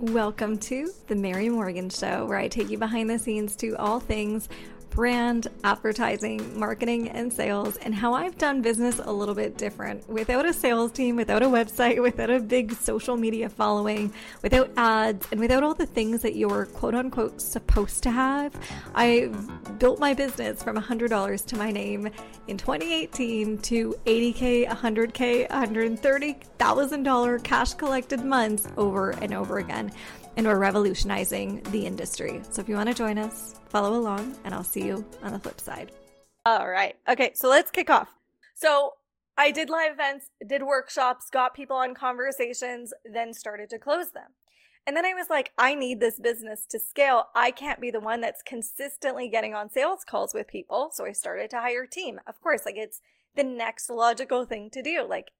Welcome to The Mary Morgan Show, where I take you behind the scenes to all things brand, advertising, marketing, and sales, and how I've done business a little bit different without a sales team, without a website, without a big social media following, without ads, and without all the things that you're quote unquote supposed to have. I built my business from $100 to my name in 2018 to 80K, 100K, $130,000 cash collected months over and over again and we're revolutionizing the industry. So if you want to join us, follow along, and I'll see you on the flip side. All right. Okay, so let's kick off. So I did live events, did workshops, got people on conversations, then started to close them. And then I was like, I need this business to scale. I can't be the one that's consistently getting on sales calls with people. So I started to hire a team. Of course, like it's the next logical thing to do, like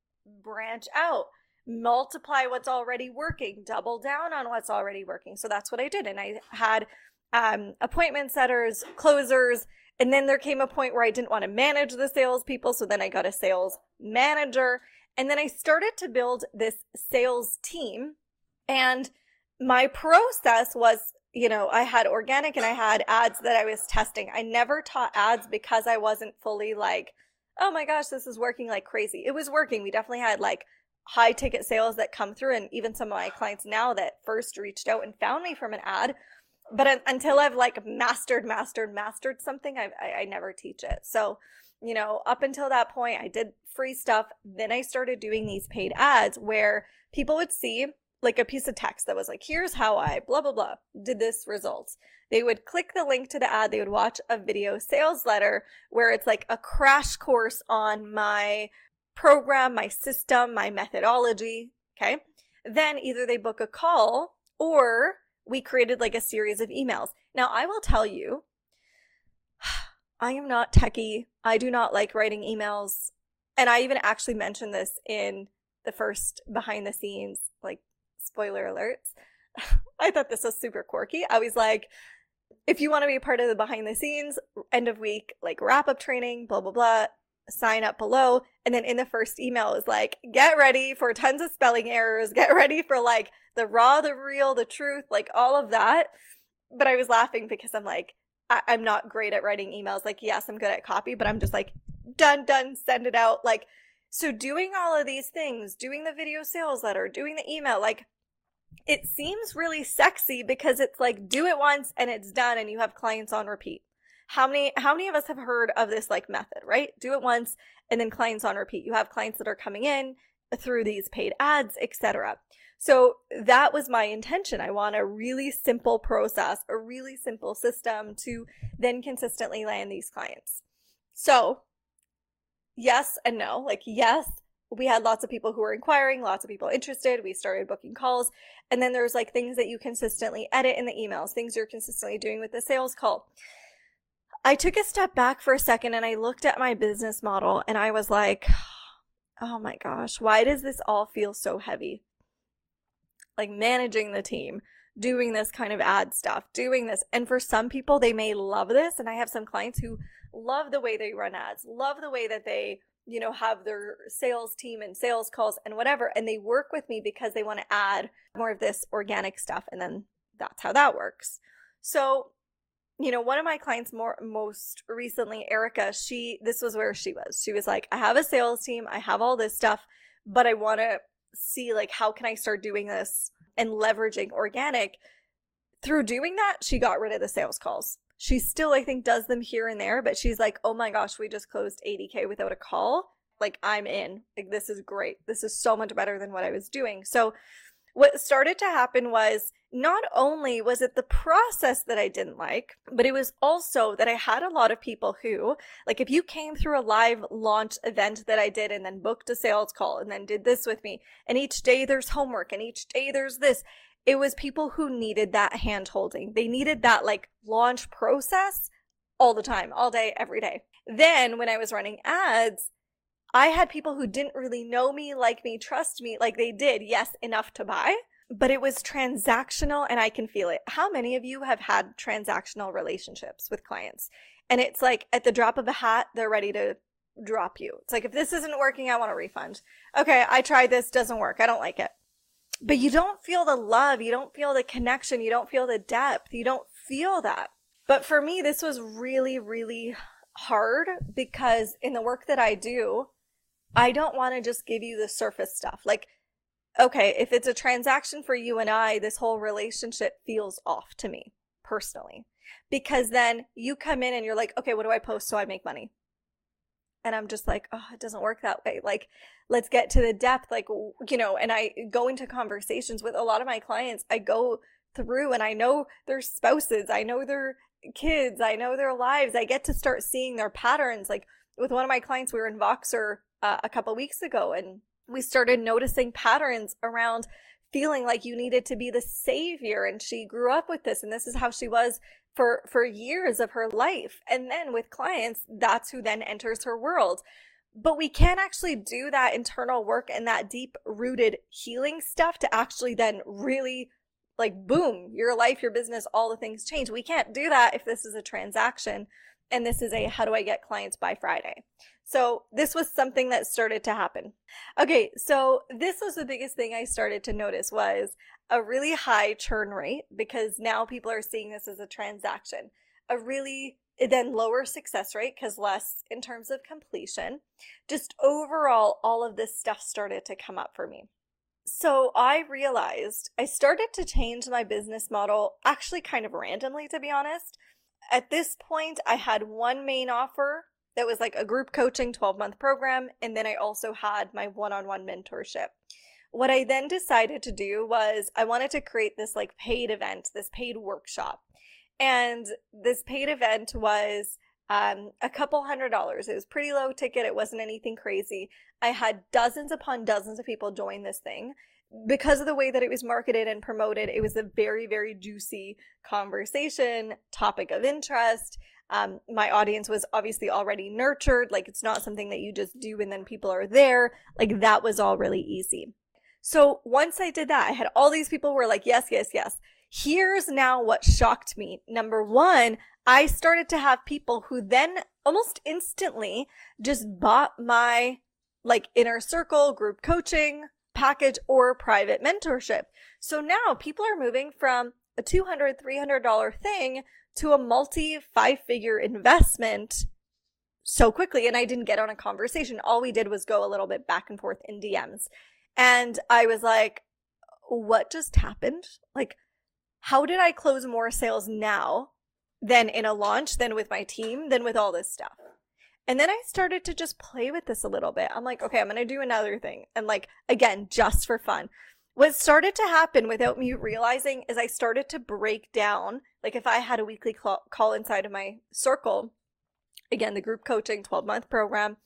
branch out multiply what's already working, double down on what's already working. So that's what I did. And I had um, appointment setters, closers, and then there came a point where I didn't want to manage the salespeople. So then I got a sales manager. And then I started to build this sales team. And my process was, you know, I had organic and I had ads that I was testing. I never taught ads because I wasn't fully like, oh my gosh, this is working like crazy. It was working. We definitely had like high ticket sales that come through and even some of my clients now that first reached out and found me from an ad but until i've like mastered mastered mastered something I, I, I never teach it. So you know up until that point i did free stuff. Then i started doing these paid ads where people would see like a piece of text that was like here's how i blah blah blah did this results they would click the link to the ad. They would watch a video sales letter where it's like a crash course on my program, my system, my methodology. Okay. Then either they book a call or we created like a series of emails. Now, I will tell you, I am not techie. I do not like writing emails. And I even actually mentioned this in the first behind the scenes, like spoiler alerts. I thought this was super quirky. I was like, if you want to be a part of the behind the scenes, end of week, like wrap up training, blah, blah, blah, sign up below. And then in the first email is like, get ready for tons of spelling errors, get ready for like the raw, the real, the truth, like all of that. But I was laughing because I'm like, I- am not great at writing emails. Like, yes, I'm good at copy, but I'm just like, done, done, send it out. Like, so doing all of these things, doing the video sales letter, doing the email, like, it seems really sexy because it's like do it once and it's done and you have clients on repeat how many how many of us have heard of this like method right do it once and then clients on repeat you have clients that are coming in through these paid ads etc so that was my intention i want a really simple process a really simple system to then consistently land these clients so yes and no like yes we had lots of people who were inquiring, lots of people interested. We started booking calls. And then there's like things that you consistently edit in the emails, things you're consistently doing with the sales call. I took a step back for a second and I looked at my business model and I was like, oh my gosh, why does this all feel so heavy? Like managing the team, doing this kind of ad stuff, doing this. And for some people, they may love this. And I have some clients who love the way they run ads, love the way that they, you know, have their sales team and sales calls and whatever. And they work with me because they want to add more of this organic stuff. And then that's how that works. So you know, one of my clients more most recently, Erica, she this was where she was. She was like, I have a sales team, I have all this stuff, but I want to see like how can I start doing this and leveraging organic. Through doing that, she got rid of the sales calls. She still, I think, does them here and there, but she's like, oh my gosh, we just closed 80K without a call. Like, I'm in. Like, this is great. This is so much better than what I was doing. So, what started to happen was not only was it the process that I didn't like, but it was also that I had a lot of people who, like, if you came through a live launch event that I did and then booked a sales call and then did this with me, and each day there's homework and each day there's this, it was people who needed that hand holding. They needed that, like, launch process all the time, all day, every day. Then when I was running ads, I had people who didn't really know me, like me, trust me, like they did, yes, enough to buy, but it was transactional and I can feel it. How many of you have had transactional relationships with clients? And it's like at the drop of a hat, they're ready to drop you. It's like, if this isn't working, I want a refund. Okay, I tried this, doesn't work. I don't like it. but you don't feel the love, you don't feel the connection, you don't feel the depth, you don't feel that. But for me, this was really, really hard because in the work that I do, I don't want to just give you the surface stuff. Like, okay, if it's a transaction for you and I, this whole relationship feels off to me personally. Because then you come in and you're like, okay, what do I post so I make money? And I'm just like, oh, it doesn't work that way. Like, let's get to the depth. Like, you know, and I go into conversations with a lot of my clients. I go through and I know their spouses, I know their kids, I know their lives. I get to start seeing their patterns. Like, with one of my clients, we were in Voxer uh, a couple weeks ago and we started noticing patterns around feeling like you needed to be the savior and she grew up with this and this is how she was for for years of her life. And then with clients that's who then enters her world. But we can't actually do that internal work and that deep rooted healing stuff to actually then really like boom your life your business all the things change. We can't do that if this is a transaction and this is a how do i get clients by friday so this was something that started to happen. Okay, so this was the biggest thing I started to notice was a really high churn rate because now people are seeing this as a transaction. A really eh, then lower success rate because less in terms of completion. Just overall, all of this stuff started to come up for me. So I realized I started to change my business model actually kind of randomly, to be honest. At this point, I had one main offer that was like a group coaching 12 month program. And then I also had my one on one mentorship. What I then decided to do was I wanted to create this like paid event, this paid workshop. And this paid event was um, a couple hundred dollars. It was pretty low ticket. It wasn't anything crazy. I had dozens upon dozens of people join this thing. Because of the way that it was marketed and promoted, it was a very, very juicy conversation, topic of interest. Um, my audience was obviously already nurtured. Like it's not something that you just do and then people are there. Like that was all really easy. So once I did that, I had all these people were like, yes, yes, yes. Here's now what shocked me. Number one, I started to have people who then almost instantly just bought my like inner circle group coaching package or private mentorship. So now people are moving from a $200, $300 thing to a multi five figure investment so quickly. And I didn't get on a conversation. All we did was go a little bit back and forth in DMs. And I was like, what just happened? Like, how did I close more sales now than in a launch, than with my team, than with all this stuff? And then I started to just play with this a little bit. I'm like, okay, I'm going to do another thing. And like, again, just for fun. What started to happen without me realizing is I started to break down. Like if I had a weekly call inside of my circle, again, the group coaching 12 month program,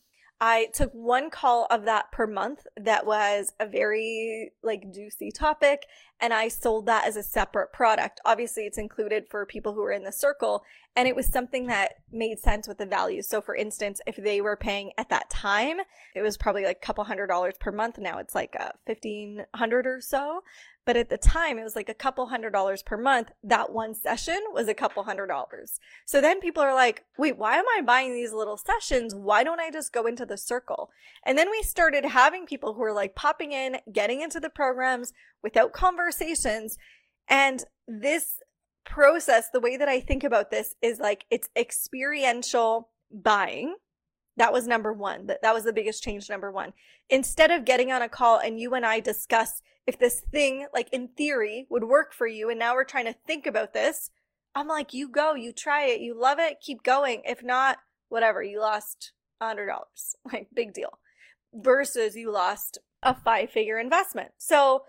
I took one call of that per month that was a very like juicy topic and I sold that as a separate product. Obviously, it's included for people who are in the circle and it was something that made sense with the values. So for instance, if they were paying at that time, it was probably like a couple hundred dollars per month. Now it's like a 1500 or so. But at the time, it was like a couple hundred dollars per month. That one session was a couple hundred dollars. So then people are like, wait, why am I buying these little sessions? Why don't I just go into the circle? And then we started having people who were like popping in, getting into the programs without conversations. And this process, the way that I think about this is like it's experiential buying. That was number one. That, that was the biggest change, number one. Instead of getting on a call and you and I discuss if this thing, like in theory, would work for you, and now we're trying to think about this, I'm like, you go, you try it, you love it, keep going. If not, whatever, you lost a $100. Like, big deal. Versus you lost a five figure investment. So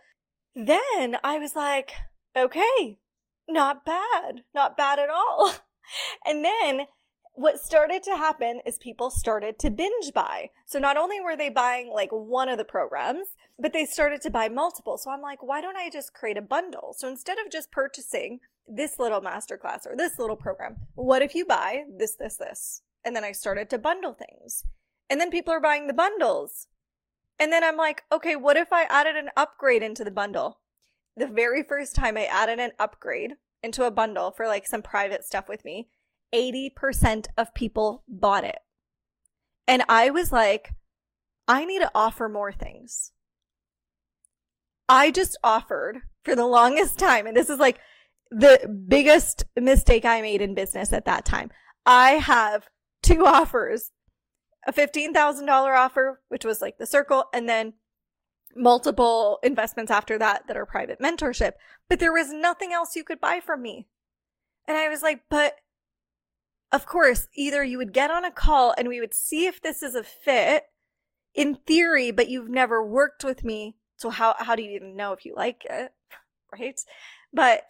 then I was like, okay, not bad, not bad at all. And then what started to happen is people started to binge buy. So not only were they buying like one of the programs, but they started to buy multiple. So I'm like, why don't I just create a bundle? So instead of just purchasing this little masterclass or this little program, what if you buy this, this, this? And then I started to bundle things. And then people are buying the bundles. And then I'm like, okay, what if I added an upgrade into the bundle? The very first time I added an upgrade into a bundle for like some private stuff with me, 80% of people bought it. And I was like, I need to offer more things. I just offered for the longest time, and this is like the biggest mistake I made in business at that time. I have two offers a $15,000 offer, which was like the circle, and then multiple investments after that that are private mentorship. But there was nothing else you could buy from me. And I was like, but of course, either you would get on a call and we would see if this is a fit in theory, but you've never worked with me. So how, how do you even know if you like it? Right. But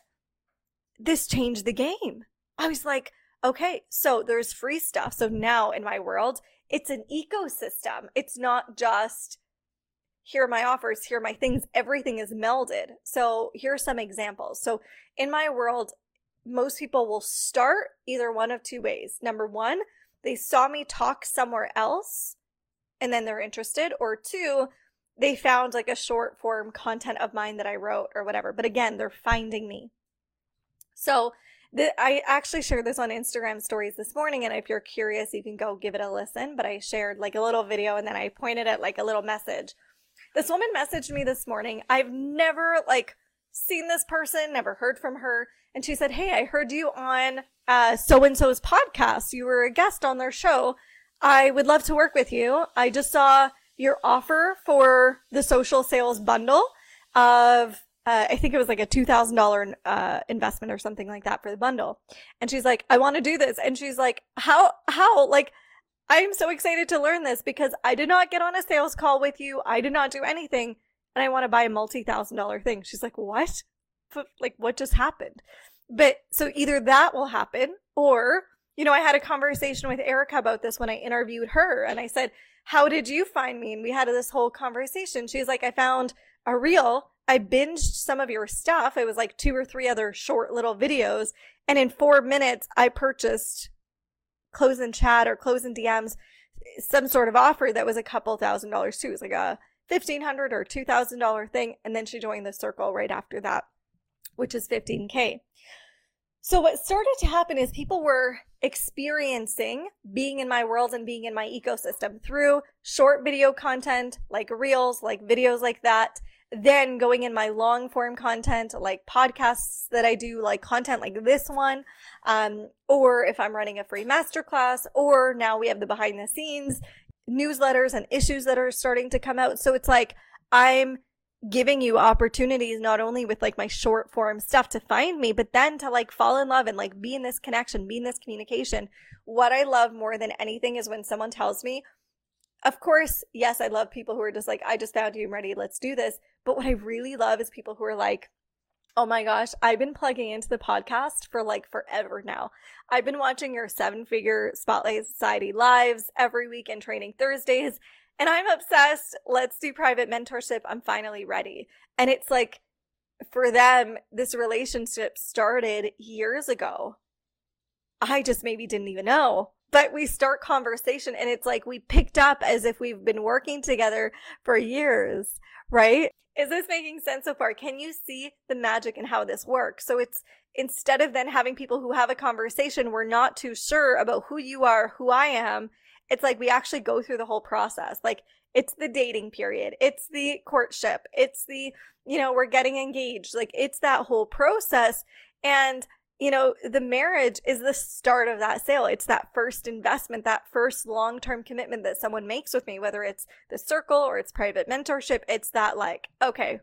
this changed the game. I was like, okay, so there's free stuff. So now in my world, it's an ecosystem. It's not just here are my offers, here are my things. Everything is melded. So here are some examples. So in my world, most people will start either one of two ways. Number one, they saw me talk somewhere else and then they're interested. Or two, they found like a short form content of mine that I wrote or whatever. But again, they're finding me. So I actually shared this on Instagram stories this morning. And if you're curious, you can go give it a listen. But I shared like a little video and then I pointed at like a little message. This woman messaged me this morning. I've never like seen this person, never heard from her. And she said, Hey, I heard you on uh, so and so's podcast. You were a guest on their show. I would love to work with you. I just saw your offer for the social sales bundle of, uh, I think it was like a $2,000 uh, investment or something like that for the bundle. And she's like, I want to do this. And she's like, how, how, like, I'm so excited to learn this because I did not get on a sales call with you. I did not do anything and I want to buy a multi thousand dollar thing. She's like, what? Like, what just happened? But so either that will happen or, you know, I had a conversation with Erica about this when I interviewed her and I said, how did you find me? And we had this whole conversation. She's like, I found a reel. I binged some of your stuff. It was like two or three other short little videos. And in four minutes, I purchased close in chat or close in DMs some sort of offer that was a couple thousand dollars too. It was like a fifteen hundred or two thousand dollar thing, and then she joined the circle right after that, which is fifteen k. So what started to happen is people were experiencing being in my world and being in my ecosystem through short video content like reels, like videos like that, then going in my long form content like podcasts that I do, like content like this one, um, or if I'm running a free masterclass, or now we have the behind the scenes newsletters and issues that are starting to come out. So it's like I'm giving you opportunities not only with like my short form stuff to find me, but then to like fall in love and like be in this connection, be in this communication. What I love more than anything is when someone tells me, of course, yes, I love people who are just like, I just found you, I'm ready, let's do this. But what I really love is people who are like, oh my gosh, I've been plugging into the podcast for like forever now. I've been watching your seven figure Spotlight Society lives every week and training Thursdays, and I'm obsessed. Let's do private mentorship. I'm finally ready. And it's like, for them, this relationship started years ago. I just maybe didn't even know but we start conversation and it's like we picked up as if we've been working together for years, right? Is this making sense so far? Can you see the magic in how this works? So it's instead of then having people who have a conversation, we're not too sure about who you are, who I am. It's like we actually go through the whole process. Like it's the dating period. It's the courtship. It's the, you know, we're getting engaged. Like it's that whole process. And you know, the marriage is the start of that sale. It's that first investment, that first long term commitment that someone makes with me, whether it's the circle or it's private mentorship. It's that, like, okay,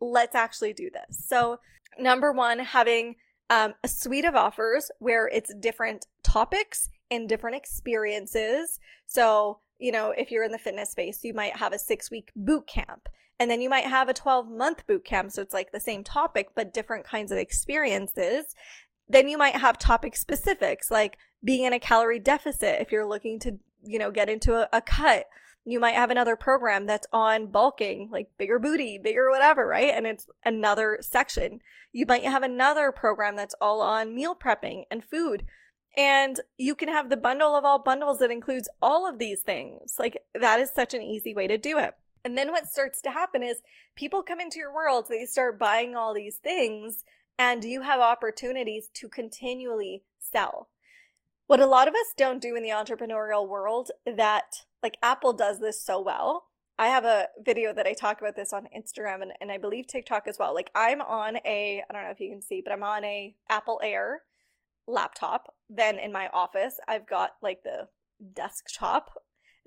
let's actually do this. So, number one, having um, a suite of offers where it's different topics and different experiences. So, you know, if you're in the fitness space, you might have a six week boot camp. And then you might have a 12 month boot camp. So it's like the same topic, but different kinds of experiences. Then you might have topic specifics like being in a calorie deficit if you're looking to, you know, get into a, a cut. You might have another program that's on bulking, like bigger booty, bigger whatever, right? And it's another section. You might have another program that's all on meal prepping and food. And you can have the bundle of all bundles that includes all of these things. Like that is such an easy way to do it. And then what starts to happen is people come into your world, they start buying all these things and you have opportunities to continually sell. What a lot of us don't do in the entrepreneurial world that like Apple does this so well I have a video that I talk about this on Instagram and, and I believe TikTok as well. Like I'm on a I don't know if you can see, but I'm on a Apple Air laptop. Then in my office, I've got like the desktop.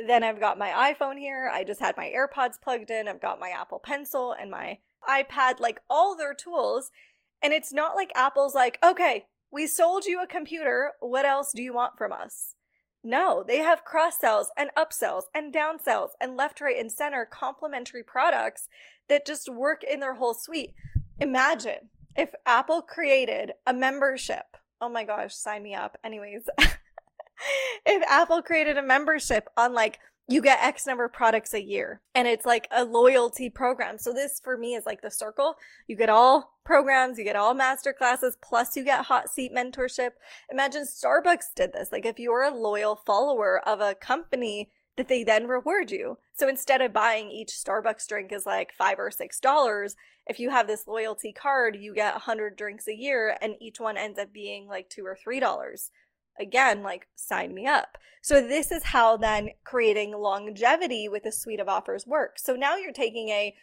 Then I've got my iPhone here. I just had my AirPods plugged in. I've got my Apple Pencil and my iPad, like all their tools. And it's not like Apple's like, okay, we sold you a computer. What else do you want from us? No, they have cross sells and upsells and downsells and left, right, and center complementary products that just work in their whole suite. Imagine if Apple created a membership. Oh my gosh, sign me up. Anyways, if Apple created a membership on like you get X number of products a year and it's like a loyalty program. So this for me is like the circle. You get all programs, you get all master classes, plus you get hot seat mentorship. Imagine Starbucks did this. Like if you're a loyal follower of a company that they then reward you. So instead of buying each Starbucks drink is like five or six dollars, if you have this loyalty card, you get a hundred drinks a year and each one ends up being like two or three dollars again, like sign me up. So this is how then creating longevity with a suite of offers works. So now you're taking a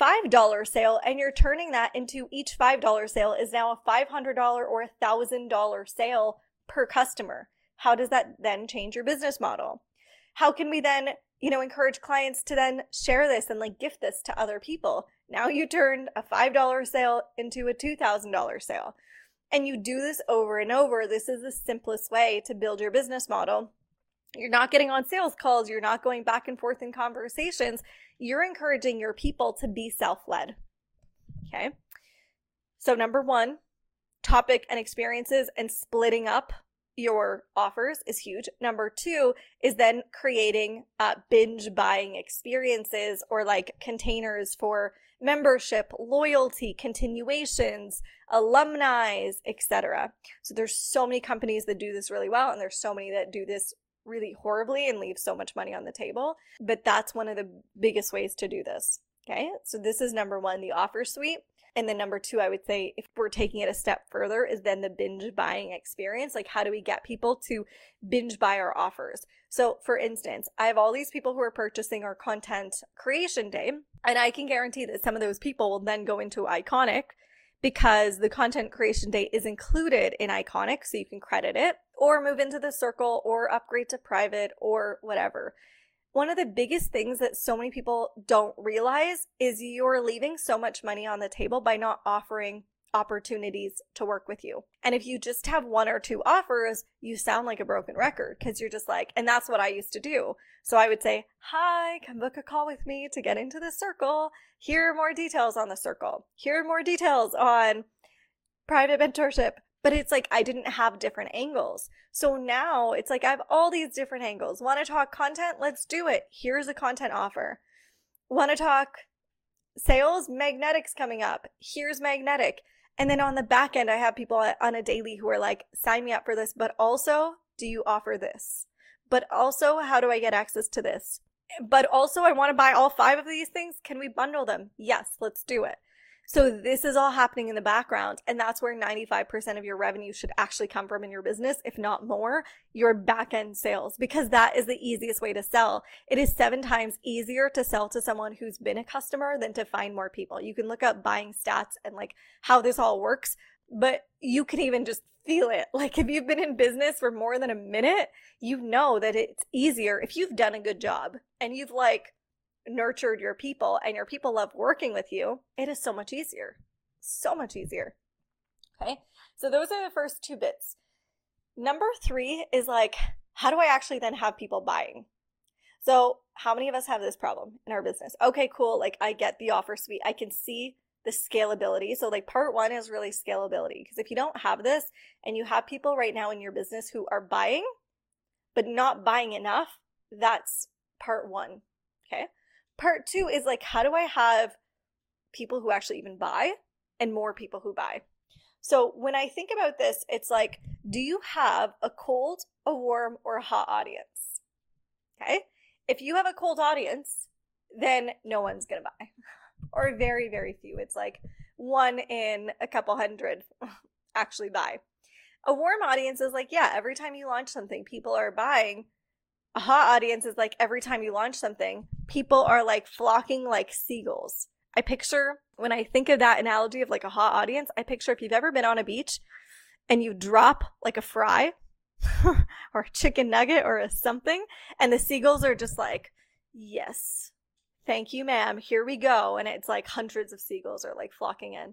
$5 sale and you're turning that into each $5 sale is now a $500 or a $1,000 sale per customer. How does that then change your business model? How can we then, you know, encourage clients to then share this and like gift this to other people? Now you turned a $5 sale into a $2,000 sale and you do this over and over, this is the simplest way to build your business model. You're not getting on sales calls, you're not going back and forth in conversations. You're encouraging your people to be self led. Okay. So, number one, topic and experiences and splitting up your offers is huge. Number two is then creating uh, binge buying experiences or like containers for membership, loyalty, continuations, alumni, etc. So there's so many companies that do this really well and there's so many that do this really horribly and leave so much money on the table, but that's one of the biggest ways to do this. Okay? So this is number 1, the offer suite. And then number two, I would say if we're taking it a step further, is then the binge buying experience. Like, how do we get people to binge buy our offers? So, for instance, I have all these people who are purchasing our content creation day, and I can guarantee that some of those people will then go into Iconic because the content creation day is included in Iconic, so you can credit it, or move into the circle, or upgrade to private, or whatever one of the biggest things that so many people don't realize is you're leaving so much money on the table by not offering opportunities to work with you. And if you just have one or two offers, you sound like a broken record because you're just like, and that's what I used to do. So I would say, Hi, come book a call with me to get into the circle. Here are more details on the circle. Here are more details on private mentorship but it's like I didn't have different angles. So now it's like I have all these different angles. Want to talk content? Let's do it. Here's a content offer. Want to talk sales? Magnetics coming up. Here's magnetic. And then on the back end, I have people on a daily who are like, sign me up for this, but also, do you offer this? But also, how do I get access to this? But also, I want to buy all five of these things. Can we bundle them? Yes, let's do it. So this is all happening in the background. And that's where 95% of your revenue should actually come from in your business, if not more, your back end sales, because that is the easiest way to sell. It is seven times easier to sell to someone who's been a customer than to find more people. You can look up buying stats and like how this all works, but you can even just feel it. Like if you've been in business for more than a minute, you know that it's easier if you've done a good job and you've like nurtured your people and your people love working with you, it is so much easier. So much easier. Okay. So those are the first two bits. Number three is like, how do I actually then have people buying? So, how many of us have this problem in our business? Okay, cool. Like, I get the offer suite. I can see the scalability. So, like, part one is really scalability. Because if you don't have this and you have people right now in your business who are buying, but not buying enough, that's part one. Okay. Part two is like, how do I have people who actually even buy and more people who buy? So when I think about this, it's like, do you have a cold, a warm, or a hot audience? Okay. If you have a cold audience, then no one's going to buy, or very, very few. It's like one in a couple hundred actually buy. A warm audience is like, yeah, every time you launch something, people are buying a hot audience is like every time you launch something, people are like flocking like seagulls. I picture when I think of that analogy of like a hot audience, I picture if you've ever been on a beach and you drop like a fry or a chicken nugget or a something, and the seagulls are just like, yes, thank you, ma'am, here we go. And it's like hundreds of seagulls are like flocking in.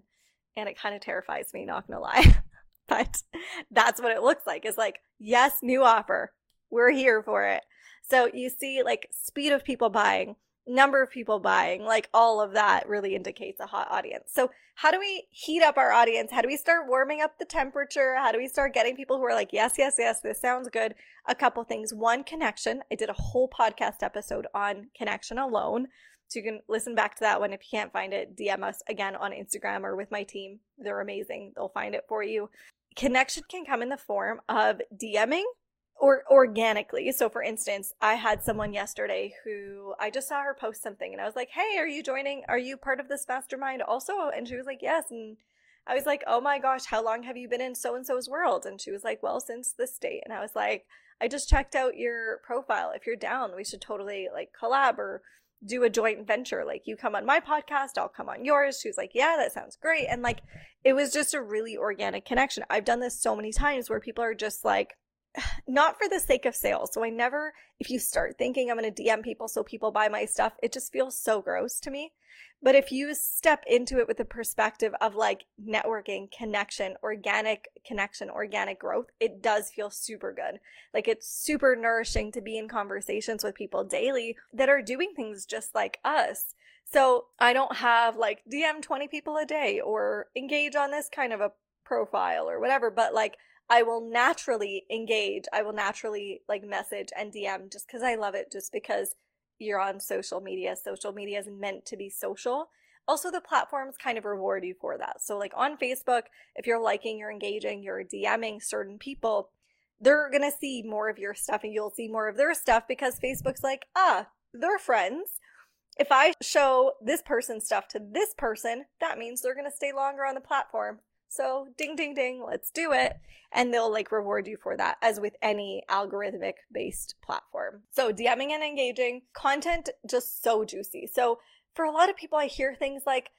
And it kind of terrifies me, not gonna lie. but that's what it looks like. It's like, yes, new offer. We're here for it. So you see like speed of people buying, number of people buying, like all of that really indicates a hot audience. So how do we heat up our audience? How do we start warming up the temperature? How do we start getting people who are like, yes, yes, yes, this sounds good? A couple things. One, connection. I did a whole podcast episode on connection alone. So you can listen back to that one. If you can't find it, DM us again on Instagram or with my team. They're amazing. They'll find it for you. Connection can come in the form of DMing or organically. So for instance, I had someone yesterday who I just saw her post something and I was like, "Hey, are you joining? Are you part of this mastermind also?" And she was like, "Yes." And I was like, "Oh my gosh, how long have you been in so and so's world?" And she was like, "Well, since this date." And I was like, "I just checked out your profile. If you're down, we should totally like collab or do a joint venture. Like you come on my podcast, I'll come on yours." She was like, "Yeah, that sounds great." And like it was just a really organic connection. I've done this so many times where people are just like not for the sake of sales. So I never, if you start thinking I'm going to DM people so people buy my stuff, it just feels so gross to me. But if you step into it with the perspective of like networking, connection, organic connection, organic growth, it does feel super good. Like it's super nourishing to be in conversations with people daily that are doing things just like us. So I don't have like DM 20 people a day or engage on this kind of a profile or whatever, but like I will naturally engage. I will naturally like message and DM just because I love it, just because you're on social media. Social media is meant to be social. Also, the platforms kind of reward you for that. So, like on Facebook, if you're liking, you're engaging, you're DMing certain people, they're going to see more of your stuff and you'll see more of their stuff because Facebook's like, ah, they're friends. If I show this person's stuff to this person, that means they're going to stay longer on the platform. So ding, ding, ding, let's do it. And they'll like reward you for that as with any algorithmic based platform. So DMing and engaging content just so juicy. So for a lot of people, I hear things like,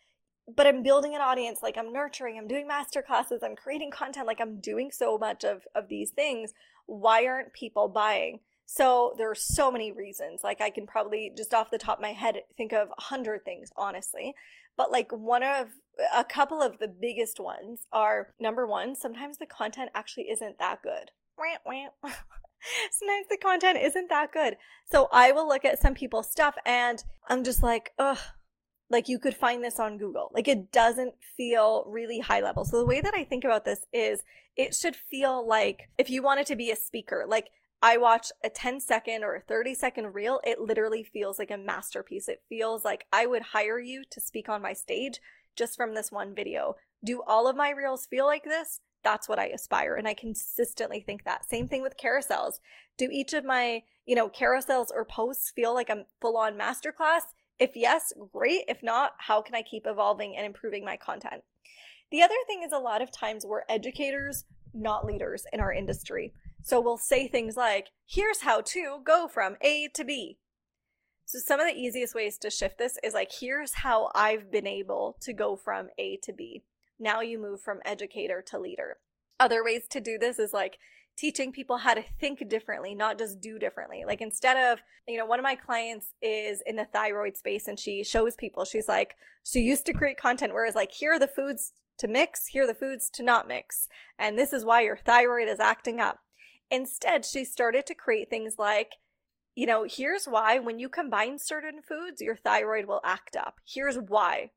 but I'm building an audience, like I'm nurturing, I'm doing master classes, I'm creating content, like I'm doing so much of, of these things. Why aren't people buying? So there are so many reasons. Like I can probably just off the top of my head think of a hundred things, honestly. But like one of a couple of the biggest ones are number one, sometimes the content actually isn't that good. sometimes the content isn't that good. So I will look at some people's stuff and I'm just like, ugh, like you could find this on Google. Like it doesn't feel really high level. So the way that I think about this is it should feel like if you wanted to be a speaker, like I watch a 10 second or a 30 second reel, it literally feels like a masterpiece. It feels like I would hire you to speak on my stage just from this one video. Do all of my reels feel like this? That's what I aspire. And I consistently think that. Same thing with carousels. Do each of my, you know, carousels or posts feel like a full on masterclass? If yes, great. If not, how can I keep evolving and improving my content? The other thing is a lot of times we're educators, not leaders in our industry. So we'll say things like, here's how to go from A to B. So some of the easiest ways to shift this is like, here's how I've been able to go from A to B. Now you move from educator to leader. Other ways to do this is like teaching people how to think differently, not just do differently. Like instead of, you know, one of my clients is in the thyroid space and she shows people, she's like, she used to create content whereas like, here are the foods to mix, here are the foods to not mix. And this is why your thyroid is acting up. Instead, she started to create things like, you know, here's why when you combine certain foods, your thyroid will act up. Here's why.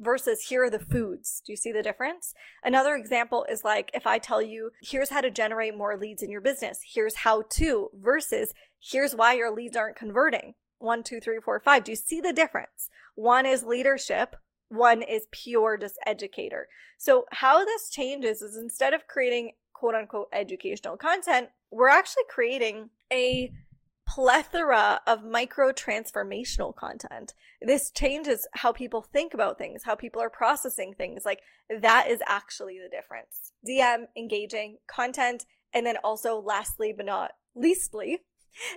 Versus here are the foods. Do you see the difference? Another example is like if I tell you, here's how to generate more leads in your business. Here's how to versus here's why your leads aren't converting. One, two, three, four, five. Do you see the difference? One is leadership. One is pure just educator. So how this changes is instead of creating quote unquote educational content, we're actually creating a plethora of micro transformational content. This changes how people think about things, how people are processing things. Like that is actually the difference. DM, engaging, content, and then also lastly but not leastly,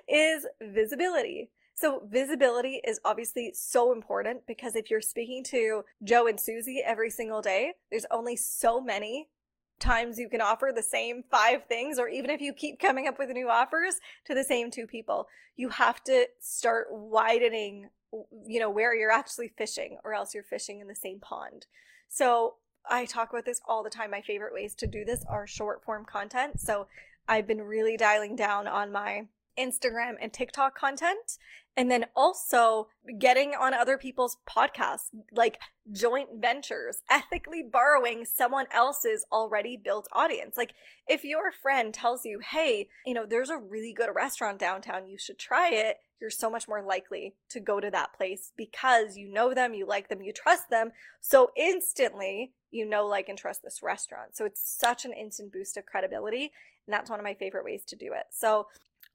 is visibility. So, visibility is obviously so important because if you're speaking to Joe and Susie every single day, there's only so many times you can offer the same five things, or even if you keep coming up with new offers to the same two people, you have to start widening, you know, where you're actually fishing, or else you're fishing in the same pond. So, I talk about this all the time. My favorite ways to do this are short form content. So, I've been really dialing down on my Instagram and TikTok content. And then also getting on other people's podcasts, like joint ventures, ethically borrowing someone else's already built audience. Like if your friend tells you, hey, you know, there's a really good restaurant downtown, you should try it, you're so much more likely to go to that place because you know them, you like them, you trust them. So instantly, you know, like, and trust this restaurant. So it's such an instant boost of credibility. And that's one of my favorite ways to do it. So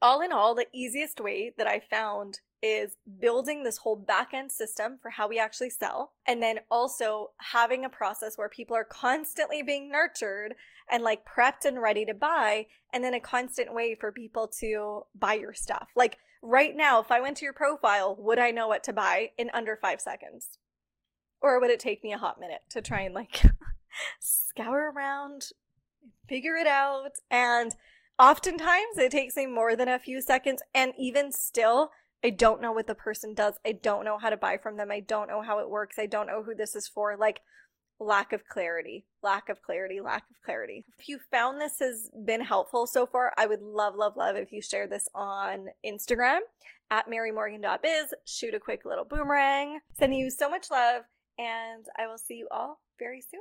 all in all, the easiest way that I found is building this whole back end system for how we actually sell, and then also having a process where people are constantly being nurtured and like prepped and ready to buy, and then a constant way for people to buy your stuff. Like right now, if I went to your profile, would I know what to buy in under five seconds? Or would it take me a hot minute to try and like scour around, figure it out, and Oftentimes, it takes me more than a few seconds, and even still, I don't know what the person does. I don't know how to buy from them. I don't know how it works. I don't know who this is for. Like, lack of clarity, lack of clarity, lack of clarity. If you found this has been helpful so far, I would love, love, love if you share this on Instagram at marymorgan.biz. Shoot a quick little boomerang. Sending you so much love, and I will see you all very soon.